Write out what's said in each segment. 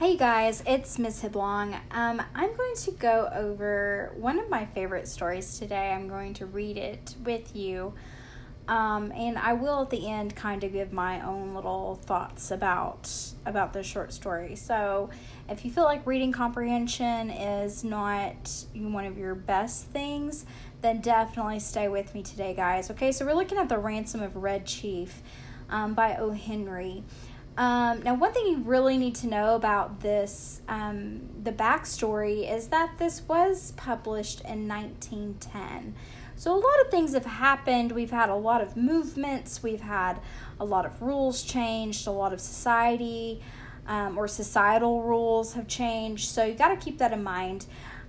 Hey guys, it's Miss Hiblong. Um, I'm going to go over one of my favorite stories today. I'm going to read it with you. Um, and I will at the end kind of give my own little thoughts about about the short story. So, if you feel like reading comprehension is not one of your best things, then definitely stay with me today, guys. Okay, so we're looking at the Ransom of Red Chief um, by O. Henry. Um, now, one thing you really need to know about this, um, the backstory, is that this was published in 1910. So, a lot of things have happened. We've had a lot of movements, we've had a lot of rules changed, a lot of society um, or societal rules have changed. So, you got to keep that in mind.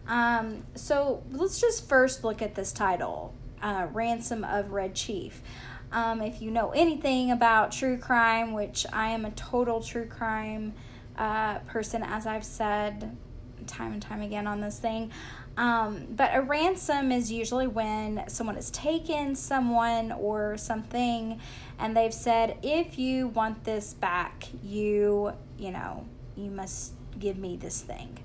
Um, so, let's just first look at this title uh, Ransom of Red Chief. Um, if you know anything about true crime, which I am a total true crime uh, person, as I've said time and time again on this thing. Um, but a ransom is usually when someone has taken someone or something and they've said, if you want this back, you, you know, you must give me this thing.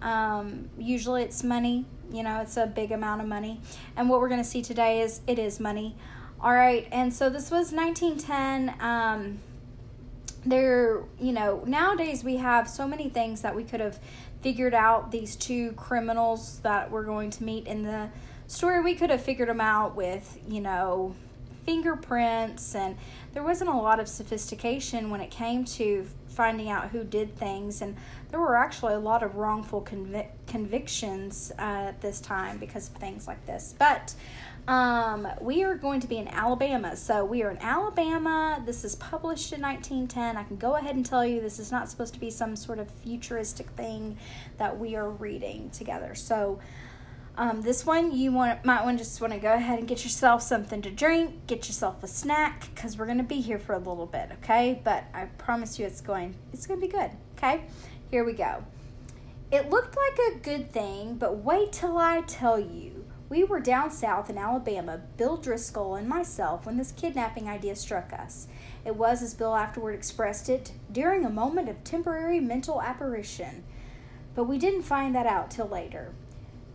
Um, usually it's money, you know, it's a big amount of money. And what we're going to see today is it is money. All right, and so this was 1910. Um, there, you know, nowadays we have so many things that we could have figured out these two criminals that we're going to meet in the story. We could have figured them out with, you know, fingerprints, and there wasn't a lot of sophistication when it came to finding out who did things. And there were actually a lot of wrongful convic- convictions uh, at this time because of things like this. But um, we are going to be in Alabama. So we are in Alabama. This is published in 1910. I can go ahead and tell you this is not supposed to be some sort of futuristic thing that we are reading together. So um, this one you want might want just want to go ahead and get yourself something to drink, get yourself a snack because we're to be here for a little bit, okay? But I promise you it's going it's to be good, okay? Here we go. It looked like a good thing, but wait till I tell you. We were down south in Alabama, Bill Driscoll and myself, when this kidnapping idea struck us. It was, as Bill afterward expressed it, during a moment of temporary mental apparition. But we didn't find that out till later.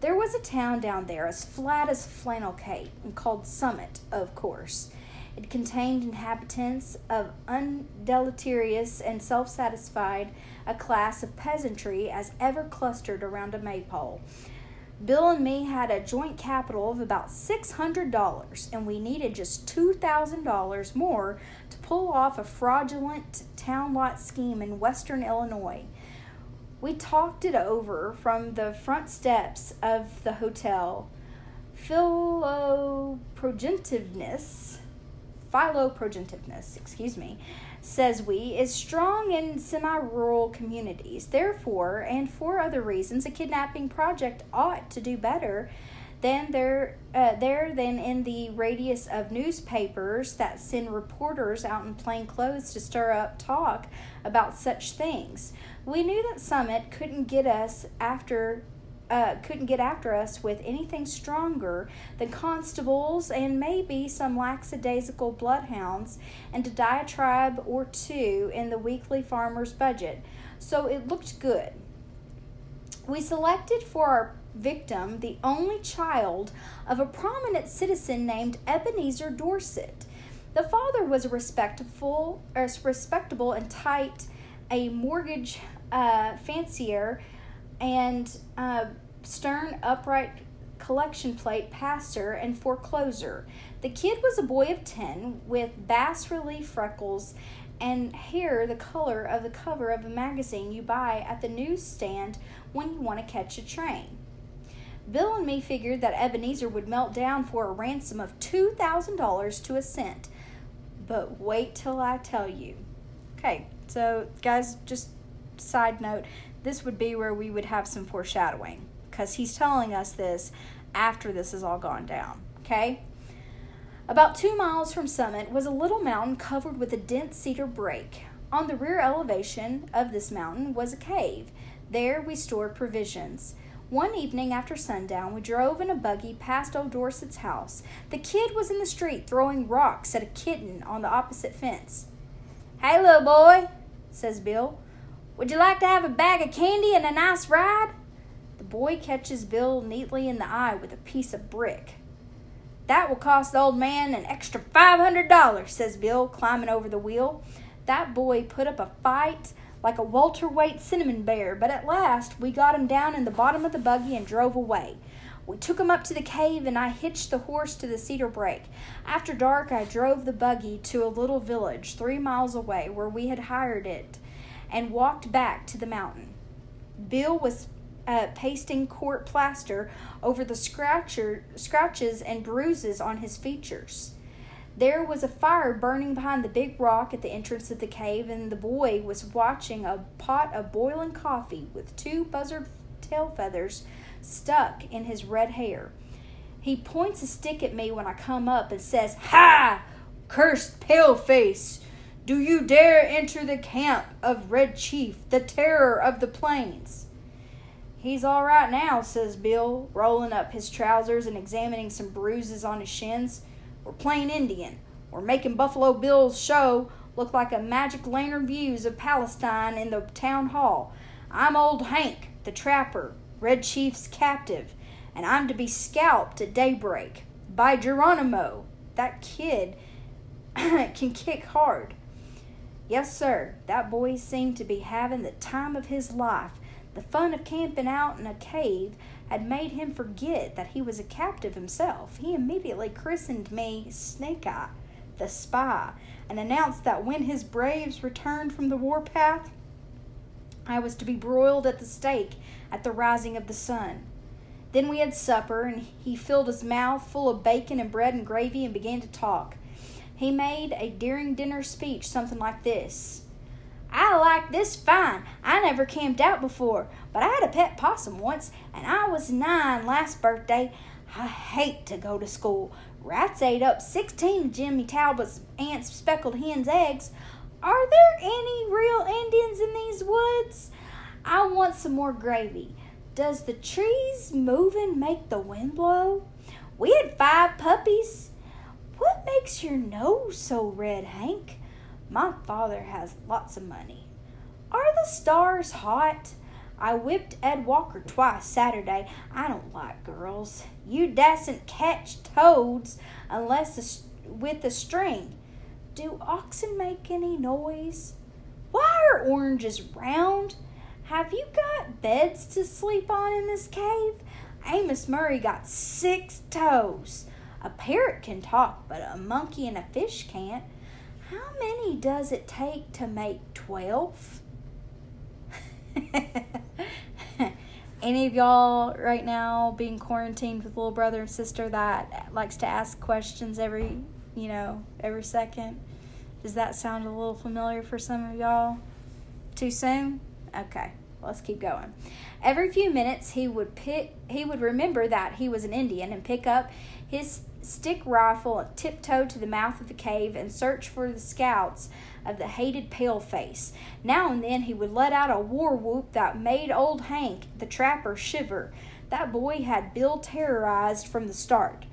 There was a town down there as flat as flannel cake, and called Summit, of course. It contained inhabitants of undeleterious and self satisfied, a class of peasantry as ever clustered around a maypole. Bill and me had a joint capital of about $600, and we needed just $2,000 more to pull off a fraudulent town lot scheme in western Illinois. We talked it over from the front steps of the hotel. Philoprogentiveness, philoprogentiveness, excuse me, says we, is strong in semi rural communities. Therefore, and for other reasons, a kidnapping project ought to do better than there, uh, there than in the radius of newspapers that send reporters out in plain clothes to stir up talk about such things. We knew that Summit couldn't get us after uh, couldn't get after us with anything stronger than constables and maybe some lackadaisical bloodhounds and a diatribe or two in the weekly farmer's budget. So it looked good. We selected for our victim the only child of a prominent citizen named Ebenezer Dorset. The father was a respectable, a respectable and tight, a mortgage uh, fancier, and uh, stern, upright collection plate passer and forecloser. The kid was a boy of 10 with bas relief freckles and hair the color of the cover of a magazine you buy at the newsstand when you want to catch a train. Bill and me figured that Ebenezer would melt down for a ransom of $2,000 to a cent. But wait till I tell you. Okay, so guys, just side note, this would be where we would have some foreshadowing because he's telling us this after this has all gone down. Okay? About two miles from Summit was a little mountain covered with a dense cedar brake. On the rear elevation of this mountain was a cave. There we stored provisions. One evening after sundown, we drove in a buggy past old Dorset's house. The kid was in the street throwing rocks at a kitten on the opposite fence. Hey, little boy, says Bill. Would you like to have a bag of candy and a nice ride? Boy catches Bill neatly in the eye with a piece of brick. That will cost the old man an extra $500, says Bill, climbing over the wheel. That boy put up a fight like a Walter welterweight cinnamon bear, but at last we got him down in the bottom of the buggy and drove away. We took him up to the cave and I hitched the horse to the cedar brake. After dark, I drove the buggy to a little village three miles away where we had hired it and walked back to the mountain. Bill was uh, pasting court plaster over the scratcher, scratches and bruises on his features. There was a fire burning behind the big rock at the entrance of the cave, and the boy was watching a pot of boiling coffee with two buzzard tail feathers stuck in his red hair. He points a stick at me when I come up and says, Ha! Cursed paleface! Do you dare enter the camp of Red Chief, the terror of the plains? He's all right now, says Bill, rolling up his trousers and examining some bruises on his shins. We're playing Indian. We're making Buffalo Bill's show look like a magic lantern views of Palestine in the town hall. I'm old Hank, the trapper, Red Chief's captive, and I'm to be scalped at daybreak by Geronimo. That kid can kick hard. Yes, sir, that boy seemed to be having the time of his life. The fun of camping out in a cave had made him forget that he was a captive himself. He immediately christened me Snake Eye, the spy, and announced that when his braves returned from the warpath, I was to be broiled at the stake at the rising of the sun. Then we had supper, and he filled his mouth full of bacon and bread and gravy and began to talk. He made a during dinner speech, something like this I like this fine. I never camped out before, but I had a pet possum once, and I was nine last birthday. I hate to go to school. Rats ate up 16 of Jimmy Talbot's aunt's speckled hen's eggs. Are there any real Indians in these woods? I want some more gravy. Does the trees moving make the wind blow? We had five puppies. What makes your nose so red, Hank? My father has lots of money. Are the stars hot? I whipped Ed Walker twice Saturday. I don't like girls. You dasn't catch toads unless with a string. Do oxen make any noise? Why are oranges round? Have you got beds to sleep on in this cave? Amos Murray got six toes. A parrot can talk, but a monkey and a fish can't. How many does it take to make 12? Any of y'all right now being quarantined with little brother and sister that likes to ask questions every, you know, every second? Does that sound a little familiar for some of y'all? Too soon? Okay, let's keep going. Every few minutes he would pick he would remember that he was an Indian and pick up his stick rifle and tiptoe to the mouth of the cave and search for the scouts of the hated paleface. Now and then he would let out a war whoop that made old Hank, the trapper, shiver. That boy had Bill terrorized from the start.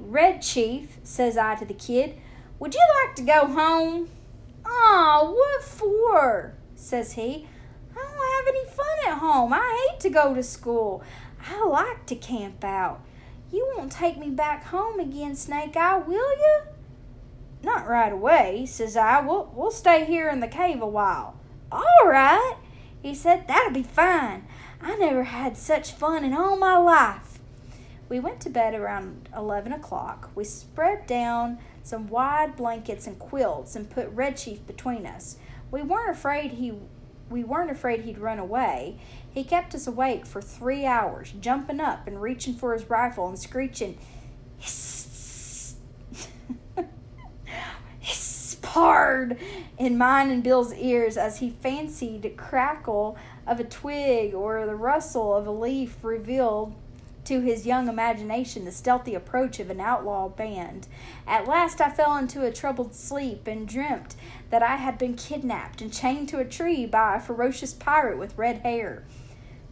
Red Chief, says I to the kid, would you like to go home? Aw, what for? says he. I don't have any fun at home. I hate to go to school. I like to camp out. You won't take me back home again, Snake Eye, will you? Not right away, says I. We'll, we'll stay here in the cave a while. All right, he said. That'll be fine. I never had such fun in all my life. We went to bed around 11 o'clock. We spread down some wide blankets and quilts and put Red Chief between us. We weren't afraid he we weren't afraid he'd run away. He kept us awake for three hours, jumping up and reaching for his rifle and screeching, hiss, hard in mine and Bill's ears as he fancied crackle of a twig or the rustle of a leaf revealed to his young imagination the stealthy approach of an outlaw band. At last I fell into a troubled sleep and dreamt that I had been kidnapped and chained to a tree by a ferocious pirate with red hair.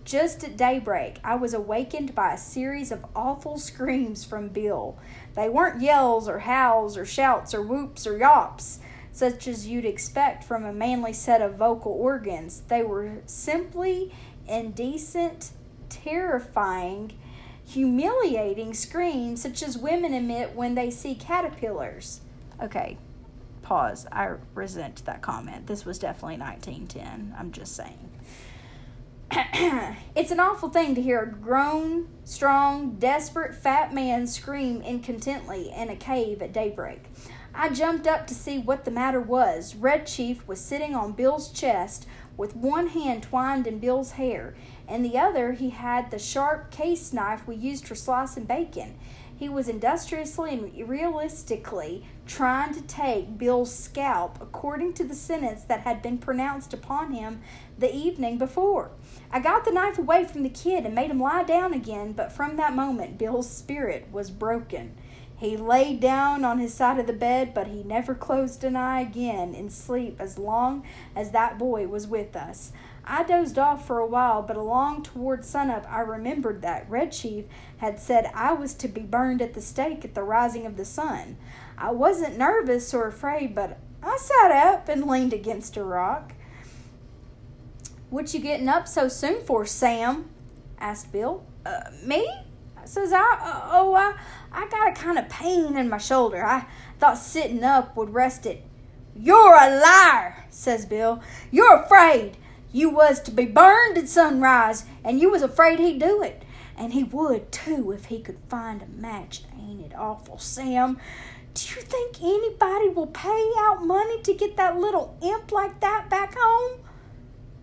Just at daybreak, I was awakened by a series of awful screams from Bill. They weren't yells or howls or shouts or whoops or yops. such as you'd expect from a manly set of vocal organs. They were simply indecent, terrifying, humiliating screams such as women emit when they see caterpillars. Okay, pause. I resent that comment. This was definitely 1910. I'm just saying. it's an awful thing to hear a grown, strong, desperate, fat man scream incontently in a cave at daybreak. I jumped up to see what the matter was. Red Chief was sitting on Bill's chest with one hand twined in Bill's hair. And the other he had the sharp case knife we used for slicing bacon. He was industriously and realistically trying to take Bill's scalp according to the sentence that had been pronounced upon him the evening before. I got the knife away from the kid and made him lie down again, but from that moment Bill's spirit was broken. He lay down on his side of the bed, but he never closed an eye again in sleep as long as that boy was with us. I dozed off for a while, but along toward sunup I remembered that Red Chief had said I was to be burned at the stake at the rising of the sun. I wasn't nervous or afraid, but I sat up and leaned against a rock. What you getting up so soon for, Sam? asked Bill. Uh, me? Says I. Uh, oh, I, I got a kind of pain in my shoulder. I thought sitting up would rest it. You're a liar, says Bill. You're afraid. You was to be burned at sunrise, and you was afraid he'd do it. And he would, too, if he could find a match. Ain't it awful, Sam? Do you think anybody will pay out money to get that little imp like that back home?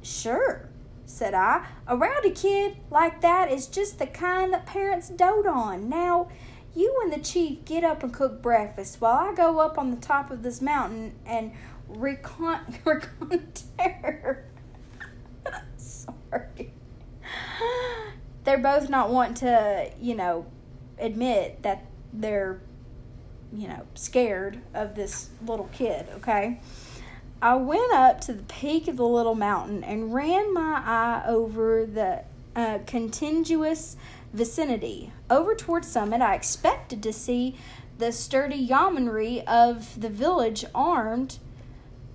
Sure, said I. A rowdy kid like that is just the kind that parents dote on. Now, you and the chief get up and cook breakfast while I go up on the top of this mountain and recon- reconnoiter. Sorry. They're both not wanting to, you know, admit that they're, you know, scared of this little kid, okay? I went up to the peak of the little mountain and ran my eye over the uh, contiguous vicinity. Over toward Summit, I expected to see the sturdy yeomanry of the village armed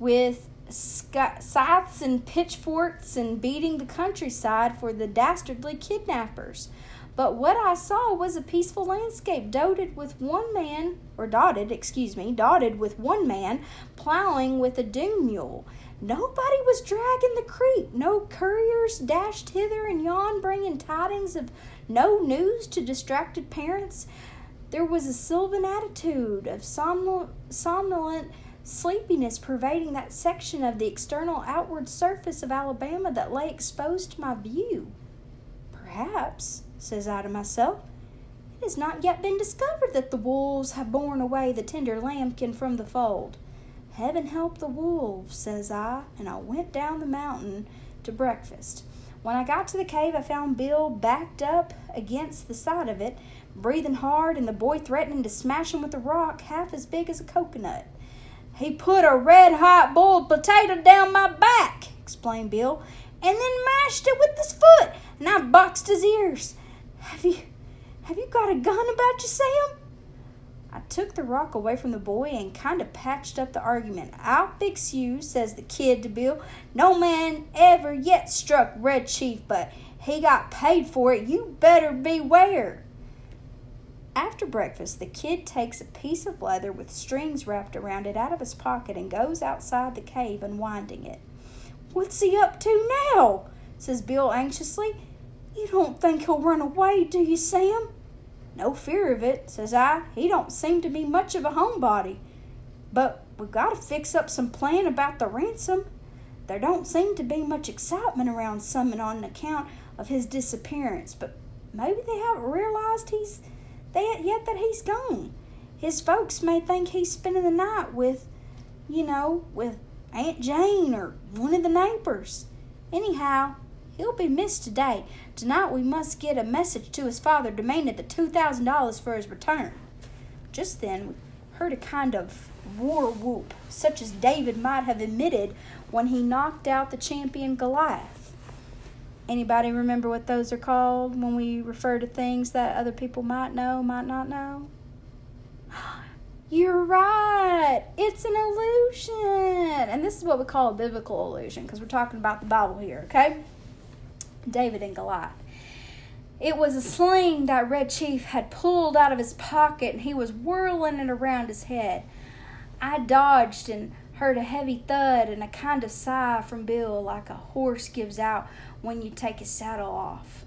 with scythes and pitchforks and beating the countryside for the dastardly kidnappers. But what I saw was a peaceful landscape dotted with one man, or dotted, excuse me, dotted with one man plowing with a dune mule. Nobody was dragging the creek. No couriers dashed hither and yon bringing tidings of no news to distracted parents. There was a sylvan attitude of somnolent sleepiness pervading that section of the external outward surface of Alabama that lay exposed to my view. Perhaps, says I to myself, it has not yet been discovered that the wolves have borne away the tender lambkin from the fold. Heaven help the wolves, says I, and I went down the mountain to breakfast. When I got to the cave, I found Bill backed up against the side of it, breathing hard, and the boy threatening to smash him with a rock half as big as a coconut. He put a red hot boiled potato down my back, explained Bill, and then mashed it with his foot, and I boxed his ears. Have you have you got a gun about you, Sam? I took the rock away from the boy and kind of patched up the argument. I'll fix you, says the kid to Bill. No man ever yet struck Red Chief, but he got paid for it. You better beware. After breakfast, the kid takes a piece of leather with strings wrapped around it out of his pocket and goes outside the cave unwinding it. What's he up to now? says Bill anxiously. You don't think he'll run away, do you, Sam? No fear of it, says I. He don't seem to be much of a homebody. But we've got to fix up some plan about the ransom. There don't seem to be much excitement around Summit on account of his disappearance, but maybe they haven't realized he's that yet that he's gone. His folks may think he's spending the night with, you know, with Aunt Jane or one of the neighbors. Anyhow, he'll be missed today. Tonight we must get a message to his father demanding the two thousand dollars for his return. Just then we heard a kind of war whoop, such as David might have emitted when he knocked out the champion Goliath. Anybody remember what those are called when we refer to things that other people might know, might not know? You're right. It's an illusion. And this is what we call a biblical illusion because we're talking about the Bible here, okay? David and Goliath. It was a sling that Red Chief had pulled out of his pocket and he was whirling it around his head. I dodged and heard a heavy thud and a kind of sigh from Bill like a horse gives out when you take his saddle off.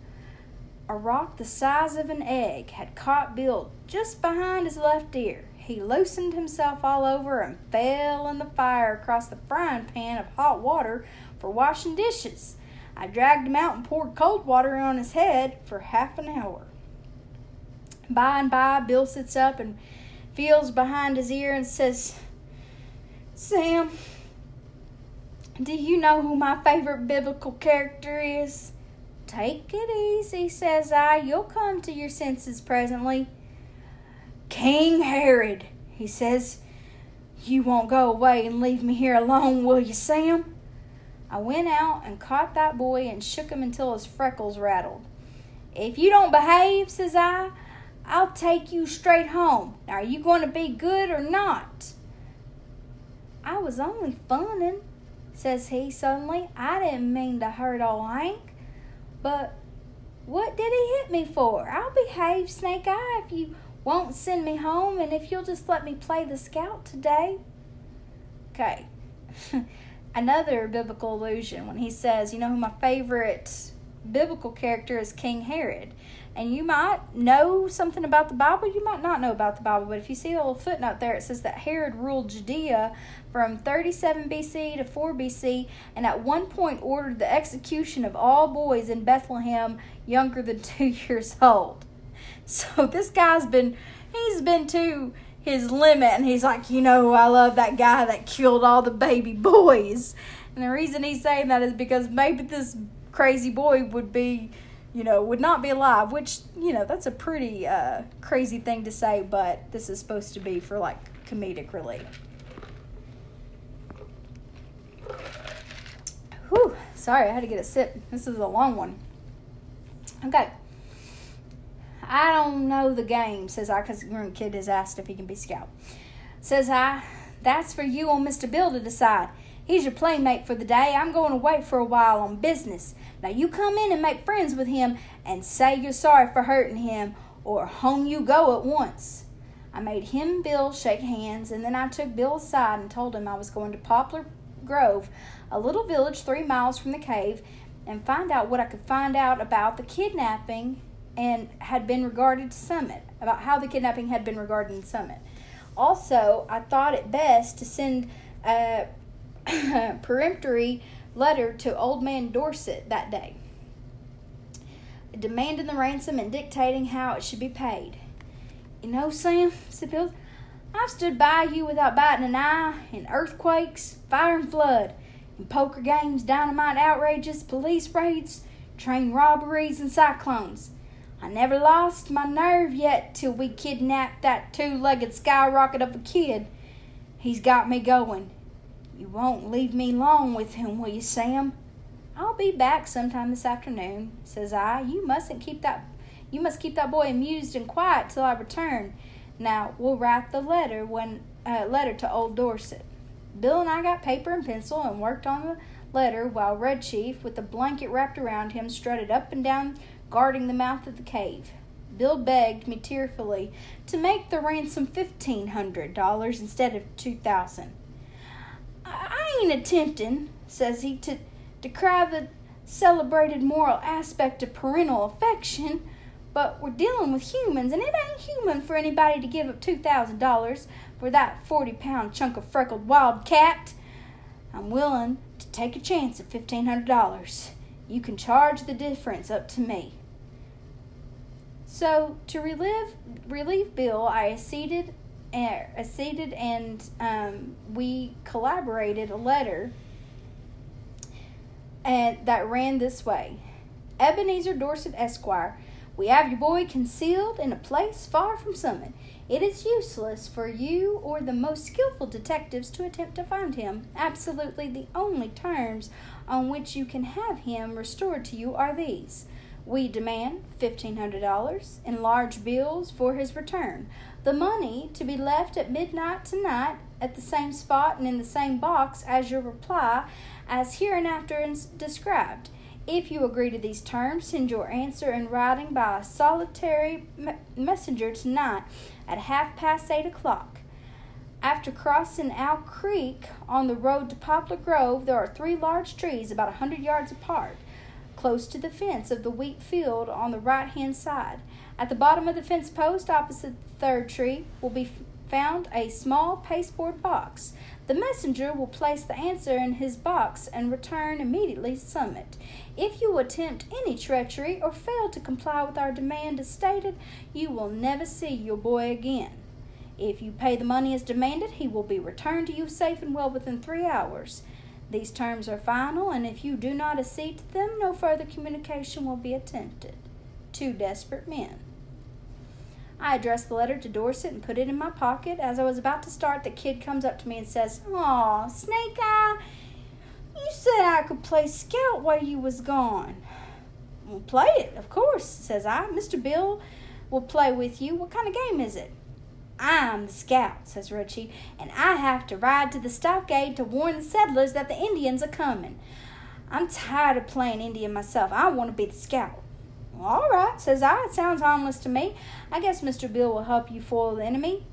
A rock the size of an egg had caught Bill just behind his left ear. He loosened himself all over and fell in the fire across the frying pan of hot water for washing dishes. I dragged him out and poured cold water on his head for half an hour. By and by, Bill sits up and feels behind his ear and says, Sam, do you know who my favorite biblical character is? Take it easy, says I. You'll come to your senses presently. King Herod, he says. You won't go away and leave me here alone, will you, Sam? I went out and caught that boy and shook him until his freckles rattled. If you don't behave, says I, I'll take you straight home. Now, are you going to be good or not? I was only funnin', says he suddenly. I didn't mean to hurt old Hank. But what did he hit me for? I'll behave, Snake Eye, if you won't send me home and if you'll just let me play the scout today. Okay. Another biblical allusion when he says, you know who my favorite biblical character is King Herod. And you might know something about the Bible, you might not know about the Bible, but if you see a little footnote there, it says that Herod ruled Judea from 37 BC to 4 BC, and at one point ordered the execution of all boys in Bethlehem younger than two years old. So this guy's been, he's been to his limit, and he's like, you know, I love that guy that killed all the baby boys. And the reason he's saying that is because maybe this crazy boy would be you know, would not be alive, which, you know, that's a pretty uh, crazy thing to say, but this is supposed to be for like comedic relief. Whew, sorry, I had to get a sip. This is a long one. Okay. I don't know the game, says I, because the kid has asked if he can be scout. Says I, that's for you and Mr. Bill to decide. He's your playmate for the day. I'm going away for a while on business. Now you come in and make friends with him and say you're sorry for hurting him, or home you go at once. I made him and Bill shake hands, and then I took Bill aside and told him I was going to Poplar Grove, a little village three miles from the cave, and find out what I could find out about the kidnapping and had been regarded to Summit, about how the kidnapping had been regarded in Summit. Also, I thought it best to send a peremptory letter to old man Dorset that day, demanding the ransom and dictating how it should be paid. You know, Sam, said Bill, I've stood by you without biting an eye in earthquakes, fire and flood, in poker games, dynamite outrages, police raids, train robberies, and cyclones. I never lost my nerve yet till we kidnapped that two legged skyrocket of a kid. He's got me going. You won't leave me long with him, will you, Sam? I'll be back sometime this afternoon, says I. You mustn't keep that you must keep that boy amused and quiet till I return. Now we'll write the letter when uh, letter to old Dorset. Bill and I got paper and pencil and worked on the letter while Red Chief, with a blanket wrapped around him, strutted up and down guarding the mouth of the cave. Bill begged me tearfully to make the ransom fifteen hundred dollars instead of two thousand. I ain't attempting, says he, to decry the celebrated moral aspect of parental affection, but we're dealing with humans, and it ain't human for anybody to give up $2,000 for that 40 pound chunk of freckled wildcat. I'm willing to take a chance at $1,500. You can charge the difference up to me. So, to relive, relieve Bill, I acceded acceded and um, we collaborated a letter and that ran this way Ebenezer Dorset Esquire, we have your boy concealed in a place far from Summit. It is useless for you or the most skillful detectives to attempt to find him. Absolutely the only terms on which you can have him restored to you are these. We demand $1,500 in large bills for his return. The money to be left at midnight tonight at the same spot and in the same box as your reply, as hereinafter described. If you agree to these terms, send your answer in writing by a solitary messenger tonight at half past eight o'clock. After crossing Owl Creek on the road to Poplar Grove, there are three large trees about a hundred yards apart close to the fence of the wheat field on the right hand side. At the bottom of the fence post, opposite the third tree, will be found a small pasteboard box. The messenger will place the answer in his box and return immediately to Summit. If you attempt any treachery or fail to comply with our demand as stated, you will never see your boy again. If you pay the money as demanded, he will be returned to you safe and well within three hours. These terms are final, and if you do not accede to them, no further communication will be attempted. Two desperate men. I addressed the letter to Dorset and put it in my pocket. As I was about to start, the kid comes up to me and says, Aw, Snake Eye, you said I could play scout while you was gone. Well, play it, of course, says I. Mr. Bill will play with you. What kind of game is it? I'm the scout, says Richie, and I have to ride to the stockade to warn the settlers that the Indians are coming. I'm tired of playing Indian myself. I want to be the scout. All right, says I. It sounds harmless to me. I guess Mr. Bill will help you foil the enemy.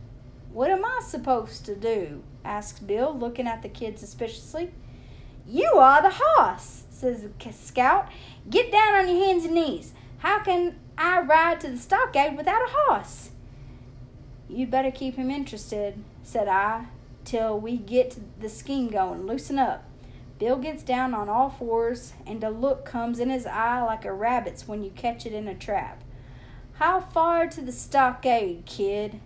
What am I supposed to do? asks Bill, looking at the kid suspiciously. You are the hoss, says the scout. Get down on your hands and knees. How can I ride to the stockade without a hoss? You'd better keep him interested, said I, till we get the scheme going. Loosen up. Bill gets down on all fours, and a look comes in his eye like a rabbit's when you catch it in a trap. How far to the stockade, kid?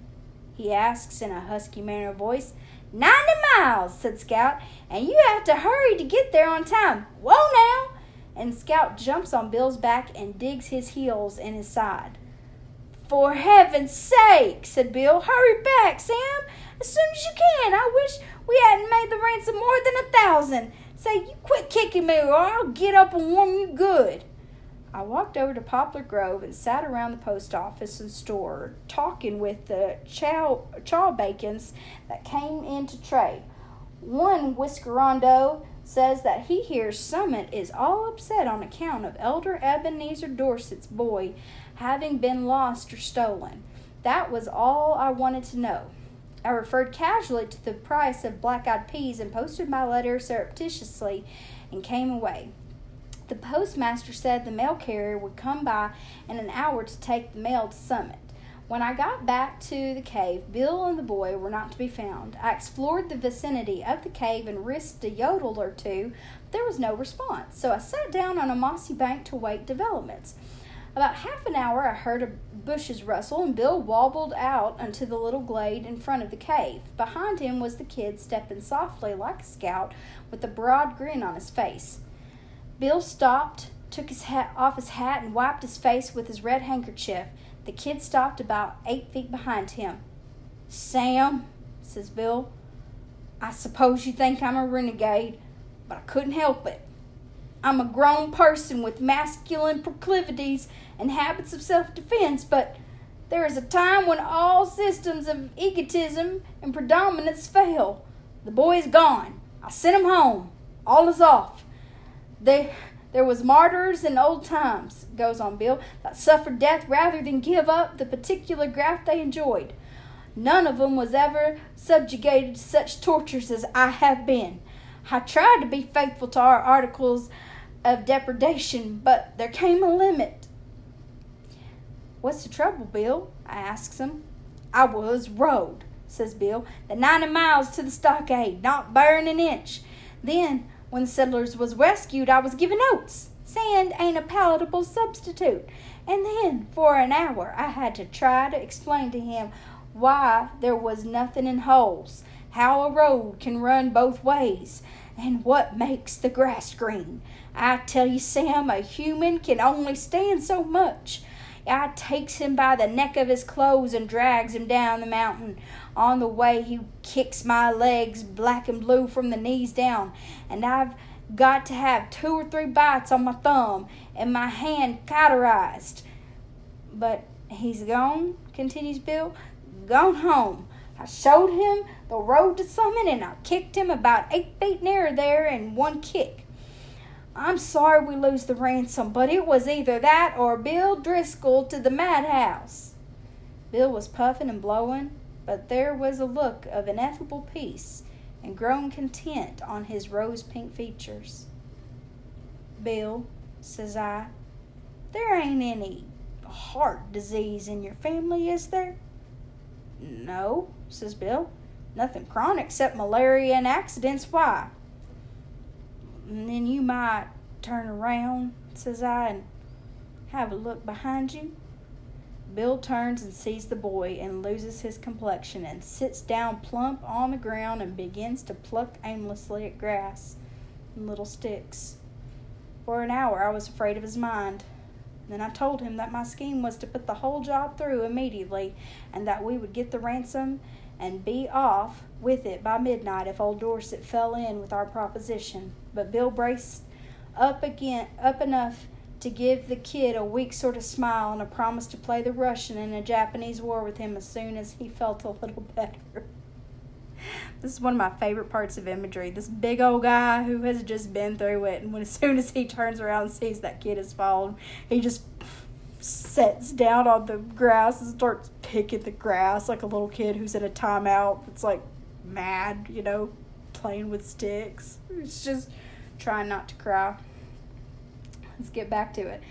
he asks in a husky manner of voice. Ninety miles, said Scout, and you have to hurry to get there on time. Whoa now! And Scout jumps on Bill's back and digs his heels in his side. For heaven's sake, said Bill, hurry back, Sam, as soon as you can. I wish we hadn't made the ransom more than a thousand. Say, you quit kicking me or I'll get up and warm you good. I walked over to Poplar Grove and sat around the post office and store, talking with the chow, chow bacons that came in to trade. One whiskerondo says that he hears Summit is all upset on account of Elder Ebenezer Dorset's boy having been lost or stolen. That was all I wanted to know. I referred casually to the price of black eyed peas and posted my letter surreptitiously and came away. The postmaster said the mail carrier would come by in an hour to take the mail to Summit. When I got back to the cave, Bill and the boy were not to be found. I explored the vicinity of the cave and risked a yodel or two, but there was no response, so I sat down on a mossy bank to wait developments. About half an hour, I heard a bushes rustle, and Bill wobbled out into the little glade in front of the cave. Behind him was the kid, stepping softly like a scout, with a broad grin on his face. Bill stopped, took his hat off his hat, and wiped his face with his red handkerchief. The kid stopped about eight feet behind him. Sam, says Bill, I suppose you think I'm a renegade, but I couldn't help it. I'm a grown person with masculine proclivities and habits of self defense, but there is a time when all systems of egotism and predominance fail. The boy is gone. I sent him home. All is off. There, there was martyrs in old times, goes on Bill, that suffered death rather than give up the particular graft they enjoyed. None of them was ever subjugated to such tortures as I have been. I tried to be faithful to our articles of depredation, but there came a limit. What's the trouble, Bill? I asks him. I was rode, says Bill, the ninety miles to the stockade, not bearing an inch. Then, when the settlers was rescued, I was given oats. Sand ain't a palatable substitute. And then, for an hour, I had to try to explain to him why there was nothing in holes, how a road can run both ways, and what makes the grass green. I tell you, Sam, a human can only stand so much. I takes him by the neck of his clothes and drags him down the mountain. On the way, he kicks my legs black and blue from the knees down, and I've got to have two or three bites on my thumb and my hand cauterized. But he's gone, continues Bill, gone home. I showed him the road to Summit and I kicked him about eight feet nearer there in one kick. I'm sorry we lose the ransom, but it was either that or Bill Driscoll to the madhouse. Bill was puffing and blowing, but there was a look of ineffable peace and grown content on his rose pink features. Bill, says I, there ain't any heart disease in your family, is there? No, says Bill. Nothing chronic except malaria and accidents. Why? And then you might turn around, says I, and have a look behind you. Bill turns and sees the boy and loses his complexion and sits down plump on the ground and begins to pluck aimlessly at grass and little sticks. For an hour I was afraid of his mind. Then I told him that my scheme was to put the whole job through immediately and that we would get the ransom and be off with it by midnight if old Dorset fell in with our proposition. But Bill braced up again up enough to give the kid a weak sort of smile and a promise to play the Russian in a Japanese war with him as soon as he felt a little better. this is one of my favorite parts of imagery. This big old guy who has just been through it, and when as soon as he turns around and sees that kid has fallen, he just sets down on the grass and starts picking the grass like a little kid who's in a timeout. It's like mad, you know, playing with sticks. It's just trying not to cry. Let's get back to it.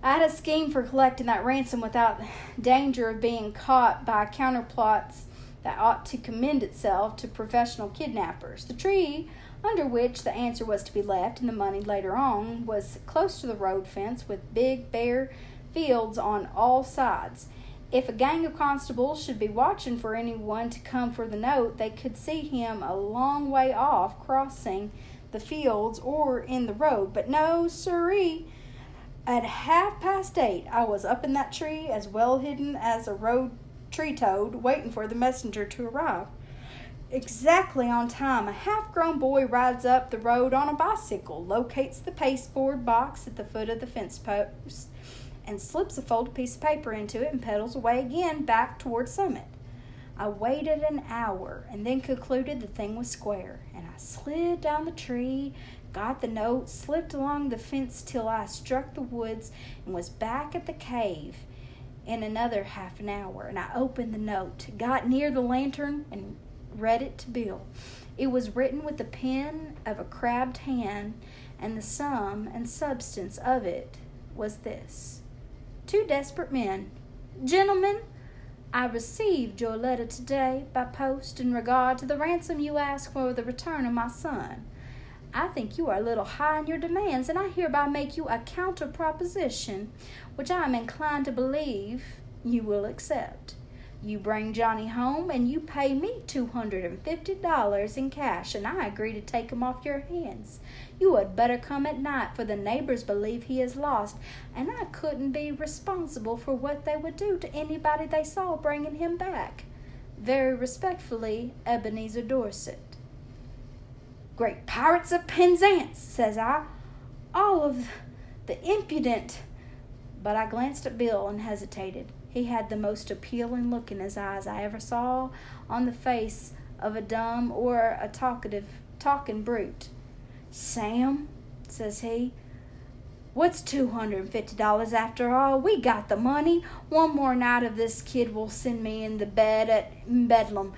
I had a scheme for collecting that ransom without danger of being caught by counterplots that ought to commend itself to professional kidnappers. The tree under which the answer was to be left and the money later on was close to the road fence with big bare fields on all sides. If a gang of constables should be watching for anyone to come for the note, they could see him a long way off crossing the fields or in the road. But no, siree. At half past eight, I was up in that tree, as well hidden as a road tree toad, waiting for the messenger to arrive. Exactly on time, a half grown boy rides up the road on a bicycle, locates the pasteboard box at the foot of the fence post, and slips a folded piece of paper into it and pedals away again back toward Summit. I waited an hour and then concluded the thing was square, and I slid down the tree, got the note, slipped along the fence till I struck the woods, and was back at the cave in another half an hour. And I opened the note, got near the lantern, and read it to Bill. It was written with the pen of a crabbed hand, and the sum and substance of it was this Two desperate men. Gentlemen, I received your letter today by post in regard to the ransom you ask for the return of my son. I think you are a little high in your demands, and I hereby make you a counter proposition, which I am inclined to believe you will accept. You bring Johnny home, and you pay me two hundred and fifty dollars in cash, and I agree to take him off your hands. You had better come at night, for the neighbors believe he is lost, and I couldn't be responsible for what they would do to anybody they saw bringing him back. Very respectfully, Ebenezer Dorset. Great pirates of Penzance, says I. All of the impudent. But I glanced at Bill and hesitated. He had the most appealing look in his eyes I ever saw on the face of a dumb or a talkative, talking brute. Sam, says he, what's $250 after all? We got the money. One more night of this kid will send me in the bed at Bedlam.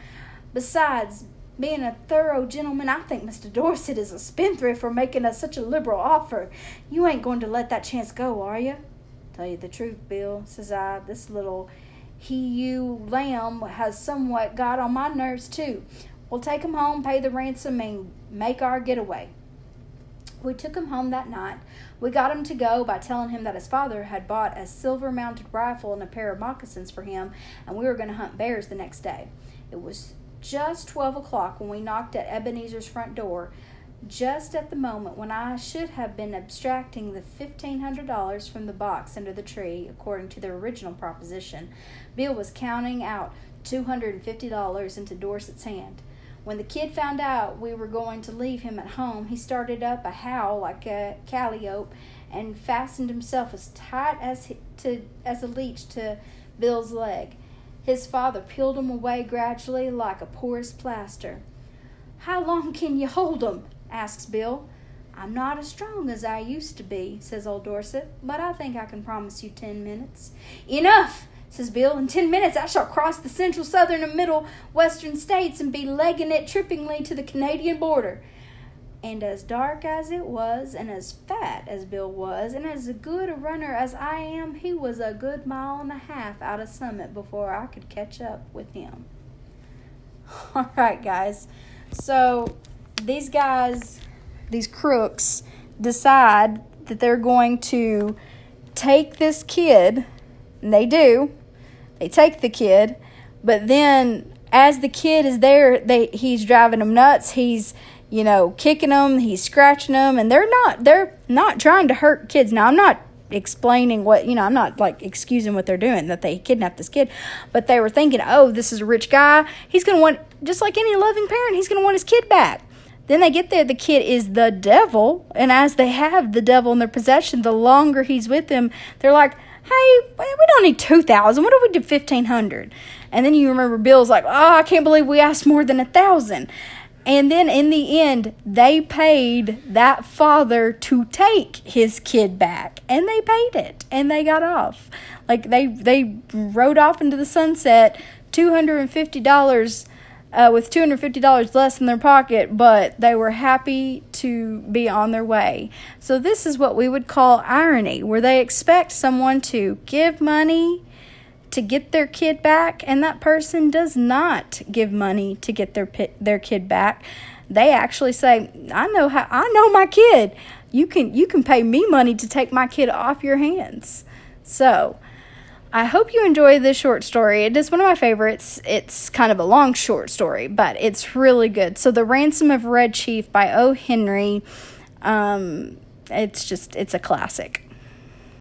Besides, being a thorough gentleman, I think Mr. Dorset is a spendthrift for making us such a liberal offer. You ain't going to let that chance go, are you? Tell you the truth, Bill, says I, this little he ewe lamb has somewhat got on my nerves too. We'll take him home, pay the ransom, and make our getaway. We took him home that night. We got him to go by telling him that his father had bought a silver mounted rifle and a pair of moccasins for him, and we were going to hunt bears the next day. It was just 12 o'clock when we knocked at Ebenezer's front door, just at the moment when I should have been abstracting the $1,500 from the box under the tree, according to the original proposition. Bill was counting out $250 into Dorset's hand. When the kid found out we were going to leave him at home, he started up a howl like a calliope and fastened himself as tight as he, to as a leech to Bill's leg. His father peeled him away gradually like a porous plaster. How long can you hold 'em? Asks Bill. I'm not as strong as I used to be, says old Dorset, but I think I can promise you ten minutes. Enough, says Bill. In ten minutes I shall cross the central, southern, and middle western states and be legging it trippingly to the Canadian border. And as dark as it was, and as fat as Bill was, and as good a runner as I am, he was a good mile and a half out of Summit before I could catch up with him. All right, guys. So these guys, these crooks, decide that they're going to take this kid, and they do. They take the kid, but then as the kid is there, they he's driving them nuts. He's you know kicking them, he's scratching them, and they're not they're not trying to hurt kids. Now I'm not explaining what you know i'm not like excusing what they're doing that they kidnapped this kid but they were thinking oh this is a rich guy he's to want just like any loving parent he's to want his kid back then they get there, the kid is the devil, and as they have the devil in their possession, the longer he's with them, they're like, "Hey, we don't need two thousand. What if we did fifteen hundred? And then you remember Bill's like, "Oh, I can't believe we asked more than a thousand. And then in the end, they paid that father to take his kid back, and they paid it, and they got off. Like they they rode off into the sunset, two hundred and fifty dollars uh, with $250 less in their pocket, but they were happy to be on their way. So, this is what we would call irony, where they expect someone to give money to get their kid back, and that person does not give money to get their, their kid back. They actually say, I know how I know my kid. You can you can pay me money to take my kid off your hands. So, I hope you enjoy this short story. It is one of my favorites. It's kind of a long short story, but it's really good. So, The Ransom of Red Chief by O. Henry. Um, it's just, it's a classic.